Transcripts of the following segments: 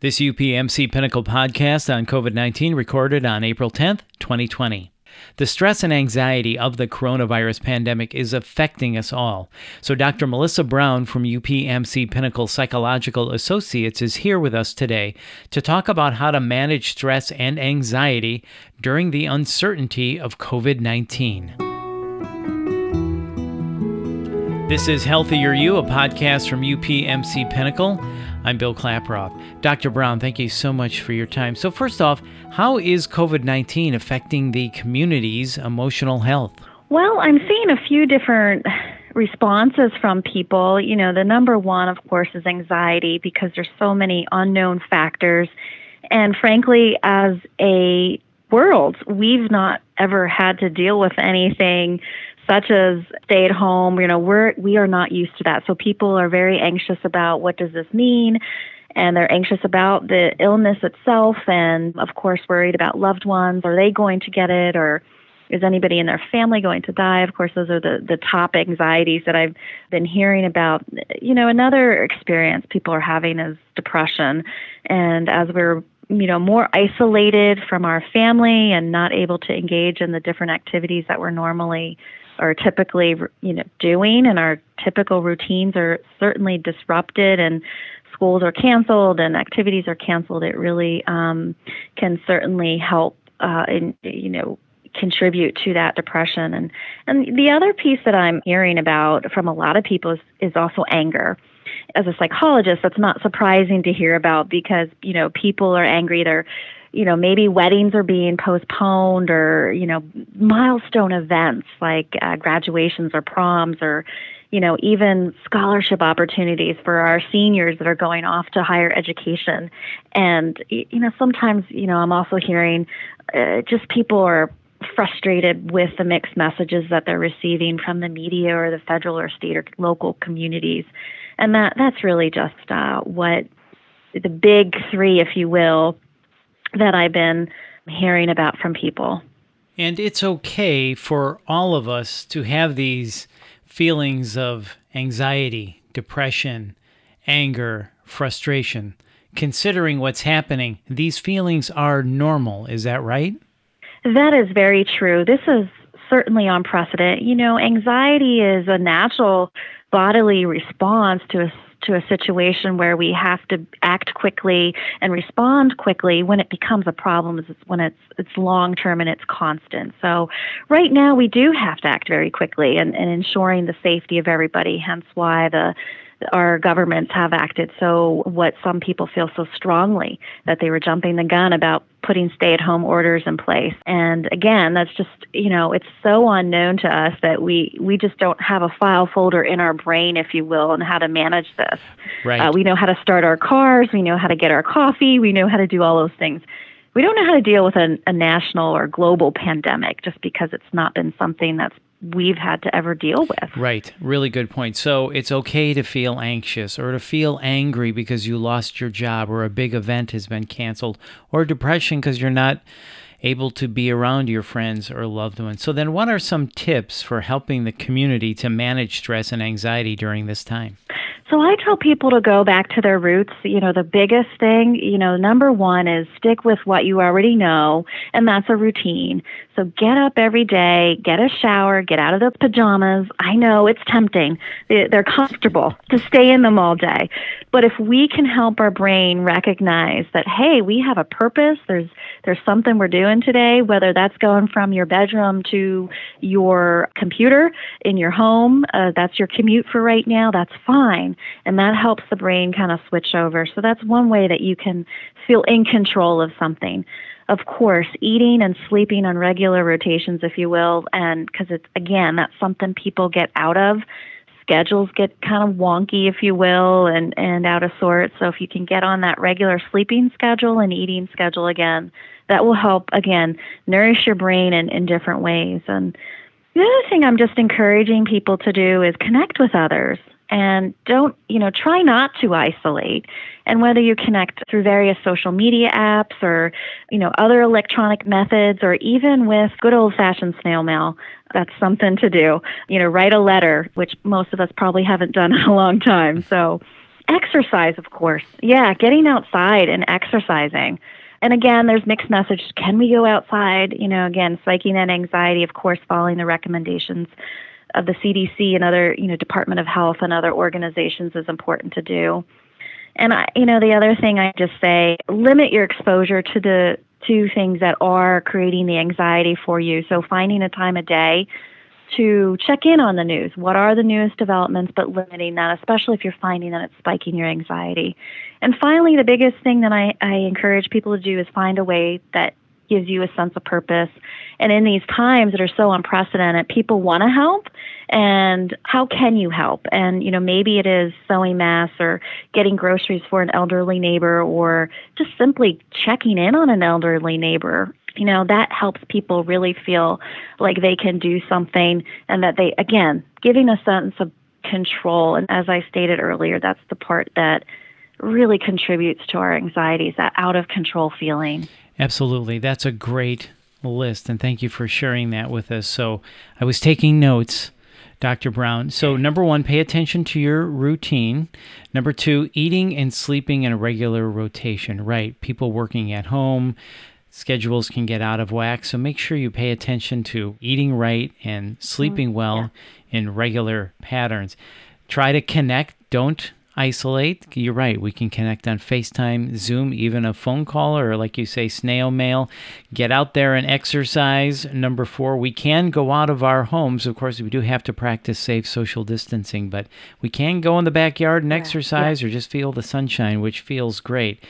This UPMC Pinnacle podcast on COVID 19 recorded on April 10th, 2020. The stress and anxiety of the coronavirus pandemic is affecting us all. So, Dr. Melissa Brown from UPMC Pinnacle Psychological Associates is here with us today to talk about how to manage stress and anxiety during the uncertainty of COVID 19. This is Healthier You, a podcast from UPMC Pinnacle. I'm Bill Klaproth. Dr. Brown, thank you so much for your time. So, first off, how is COVID 19 affecting the community's emotional health? Well, I'm seeing a few different responses from people. You know, the number one, of course, is anxiety because there's so many unknown factors. And frankly, as a world, we've not ever had to deal with anything such as stay at home. You know, we're we are not used to that. So people are very anxious about what does this mean? And they're anxious about the illness itself and of course worried about loved ones. Are they going to get it or is anybody in their family going to die? Of course, those are the, the top anxieties that I've been hearing about. You know, another experience people are having is depression. And as we're you know more isolated from our family and not able to engage in the different activities that we're normally are typically you know doing and our typical routines are certainly disrupted and schools are canceled and activities are canceled. It really um, can certainly help uh, in, you know contribute to that depression. And and the other piece that I'm hearing about from a lot of people is, is also anger. As a psychologist that's not surprising to hear about because you know people are angry. They're you know, maybe weddings are being postponed or, you know, milestone events like uh, graduations or proms or, you know, even scholarship opportunities for our seniors that are going off to higher education. And, you know, sometimes, you know, I'm also hearing uh, just people are frustrated with the mixed messages that they're receiving from the media or the federal or state or local communities. And that that's really just uh, what the big three, if you will, that I've been hearing about from people. And it's okay for all of us to have these feelings of anxiety, depression, anger, frustration. Considering what's happening, these feelings are normal. Is that right? That is very true. This is certainly on precedent. You know, anxiety is a natural bodily response to a to a situation where we have to act quickly and respond quickly when it becomes a problem is when it's it's long term and it's constant. So right now we do have to act very quickly and, and ensuring the safety of everybody, hence why the our governments have acted so what some people feel so strongly that they were jumping the gun about putting stay at home orders in place. And again that's just you know it's so unknown to us that we we just don't have a file folder in our brain if you will on how to manage this. Right. Uh, we know how to start our cars. We know how to get our coffee. We know how to do all those things. We don't know how to deal with a, a national or global pandemic just because it's not been something that's we've had to ever deal with. Right. Really good point. So it's okay to feel anxious or to feel angry because you lost your job or a big event has been canceled or depression because you're not able to be around your friends or loved ones. So then what are some tips for helping the community to manage stress and anxiety during this time? So I tell people to go back to their roots. You know, the biggest thing, you know, number one is stick with what you already know, and that's a routine. So get up every day, get a shower, get out of the pajamas. I know it's tempting. They're comfortable to stay in them all day. But if we can help our brain recognize that, hey, we have a purpose, there's there's something we're doing today, whether that's going from your bedroom to your computer in your home, uh, that's your commute for right now, that's fine. And that helps the brain kind of switch over. So that's one way that you can feel in control of something of course, eating and sleeping on regular rotations, if you will, and because it's again, that's something people get out of. Schedules get kind of wonky, if you will, and, and out of sorts. So if you can get on that regular sleeping schedule and eating schedule again, that will help, again, nourish your brain in, in different ways. And the other thing I'm just encouraging people to do is connect with others and don't, you know, try not to isolate. And whether you connect through various social media apps or, you know, other electronic methods or even with good old fashioned snail mail, that's something to do. You know, write a letter, which most of us probably haven't done in a long time. So, exercise, of course. Yeah, getting outside and exercising. And again, there's mixed messages. Can we go outside? You know, again, spiking that anxiety, of course, following the recommendations of the CDC and other, you know, Department of Health and other organizations is important to do. And I, you know, the other thing I just say, limit your exposure to the to things that are creating the anxiety for you. So finding a time of day to check in on the news. What are the newest developments, but limiting that, especially if you're finding that it's spiking your anxiety. And finally, the biggest thing that I, I encourage people to do is find a way that gives you a sense of purpose. And in these times that are so unprecedented, people want to help. And how can you help? And, you know, maybe it is sewing masks or getting groceries for an elderly neighbor or just simply checking in on an elderly neighbor. You know, that helps people really feel like they can do something and that they, again, giving a sense of control. And as I stated earlier, that's the part that really contributes to our anxieties, that out of control feeling. Absolutely. That's a great list. And thank you for sharing that with us. So I was taking notes. Dr. Brown. So, number one, pay attention to your routine. Number two, eating and sleeping in a regular rotation, right? People working at home, schedules can get out of whack. So, make sure you pay attention to eating right and mm-hmm. sleeping well yeah. in regular patterns. Try to connect. Don't isolate. You're right. We can connect on FaceTime, Zoom, even a phone call, or like you say, snail mail. Get out there and exercise. Number four, we can go out of our homes. Of course, we do have to practice safe social distancing, but we can go in the backyard and exercise yeah. or just feel the sunshine, which feels great.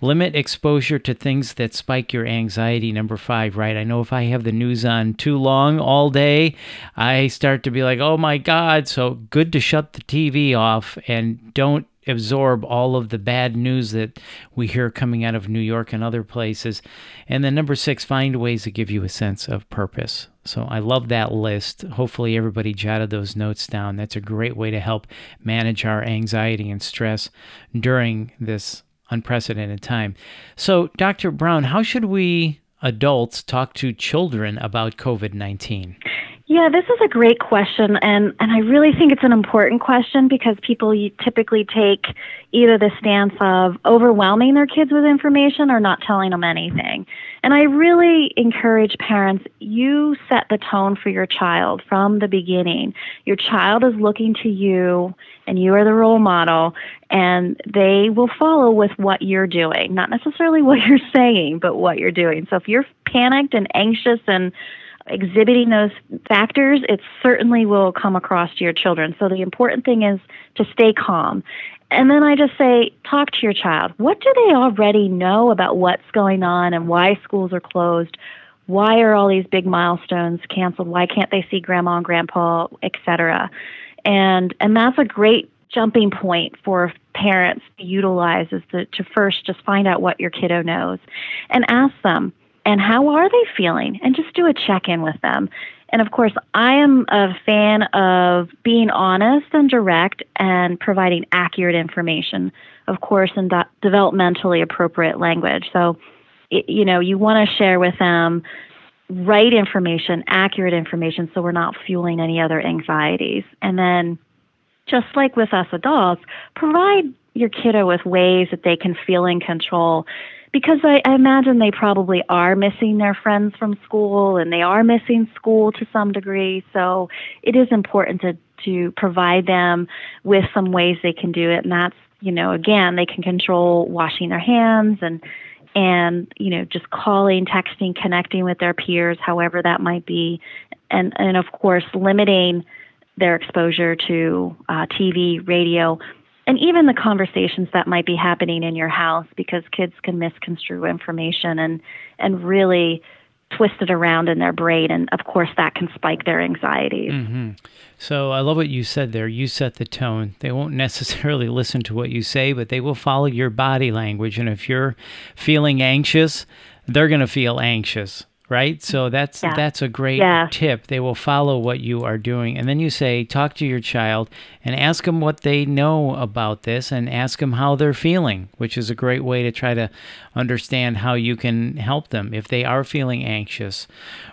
Limit exposure to things that spike your anxiety. Number five, right? I know if I have the news on too long all day, I start to be like, oh my God. So good to shut the TV off and don't absorb all of the bad news that we hear coming out of New York and other places. And then number six, find ways that give you a sense of purpose. So I love that list. Hopefully, everybody jotted those notes down. That's a great way to help manage our anxiety and stress during this unprecedented time. So, Dr. Brown, how should we adults talk to children about COVID 19? Yeah, this is a great question, and, and I really think it's an important question because people typically take either the stance of overwhelming their kids with information or not telling them anything. And I really encourage parents you set the tone for your child from the beginning. Your child is looking to you, and you are the role model, and they will follow with what you're doing, not necessarily what you're saying, but what you're doing. So if you're panicked and anxious and exhibiting those factors, it certainly will come across to your children. So the important thing is to stay calm. And then I just say, talk to your child. What do they already know about what's going on and why schools are closed? Why are all these big milestones canceled? Why can't they see grandma and grandpa, etc.? And and that's a great jumping point for parents to utilize is to, to first just find out what your kiddo knows and ask them, and how are they feeling and just do a check in with them. And of course, I am a fan of being honest and direct and providing accurate information, of course, in de- developmentally appropriate language. So, you know, you want to share with them right information, accurate information, so we're not fueling any other anxieties. And then, just like with us adults, provide your kiddo with ways that they can feel in control because I, I imagine they probably are missing their friends from school and they are missing school to some degree. So it is important to to provide them with some ways they can do it, and that's you know again they can control washing their hands and and you know just calling, texting, connecting with their peers, however that might be, and and of course limiting their exposure to uh, TV, radio and even the conversations that might be happening in your house because kids can misconstrue information and and really twist it around in their brain and of course that can spike their anxieties. Mm-hmm. so i love what you said there. You set the tone. They won't necessarily listen to what you say but they will follow your body language and if you're feeling anxious they're going to feel anxious right? So that's Yeah. that's a great Yeah. tip. They will follow what you are doing, and then you say, talk to your child and ask them what they know about this, and ask them how they're feeling, which is a great way to try to understand how you can help them if they are feeling anxious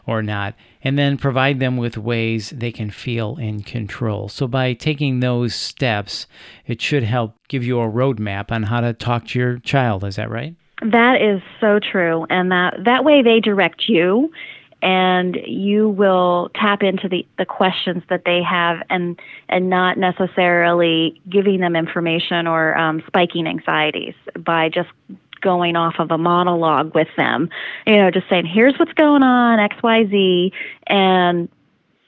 or not, and then provide them with ways they can feel in control. So by taking those steps, it should help give you a roadmap on how to talk to your child. Is that right? That is so true, and that that way they direct you, and you will tap into the the questions that they have, and and not necessarily giving them information or um, spiking anxieties by just going off of a monologue with them. You know, just saying, "Here's what's going on, XYZ. And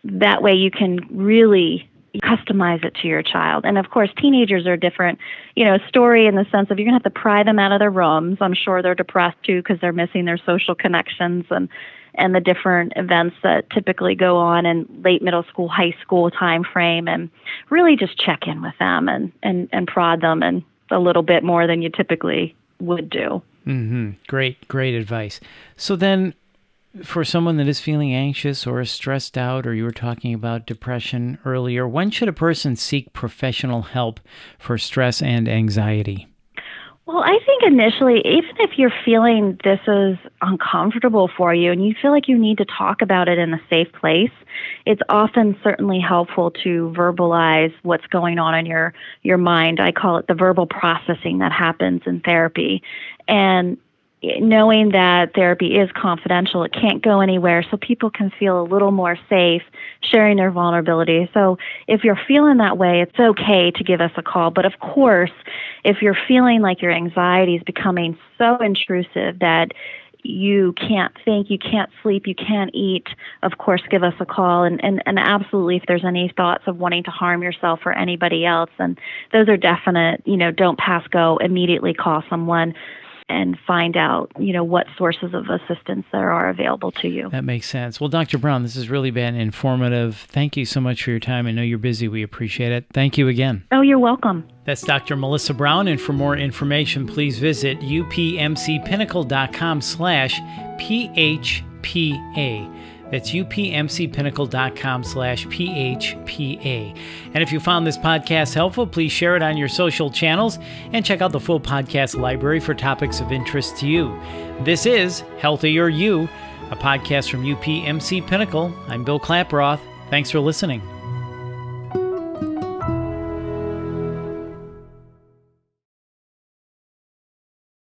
that way you can really customize it to your child. And of course, teenagers are different, you know, story in the sense of you're going to have to pry them out of their rooms. I'm sure they're depressed too because they're missing their social connections and and the different events that typically go on in late middle school, high school time frame and really just check in with them and and and prod them and a little bit more than you typically would do. hmm Great, great advice. So then, for someone that is feeling anxious or stressed out, or you were talking about depression earlier, when should a person seek professional help for stress and anxiety? Well, I think initially, even if you're feeling this is uncomfortable for you and you feel like you need to talk about it in a safe place, it's often certainly helpful to verbalize what's going on in your your mind. I call it the verbal processing that happens in therapy. And knowing that therapy is confidential, it can't go anywhere, so people can feel a little more safe sharing their vulnerability. So if you're feeling that way, it's okay to give us a call. But of course, if you're feeling like your anxiety is becoming so intrusive that you can't think, you can't sleep, you can't eat, of course, give us a call. And, and, and absolutely, if there's any thoughts of wanting to harm yourself or anybody else, and those are definite, you know, don't pass go, immediately call someone and find out, you know, what sources of assistance there are available to you. That makes sense. Well, Dr. Brown, this has really been informative. Thank you so much for your time. I know you're busy. We appreciate it. Thank you again. Oh, you're welcome. That's Dr. Melissa Brown, and for more information, please visit upmcpinnacle.com slash phpa. That's upmcpinnacle.com slash phpa. And if you found this podcast helpful, please share it on your social channels and check out the full podcast library for topics of interest to you. This is Healthier You, a podcast from UPMC Pinnacle. I'm Bill Klaproth. Thanks for listening.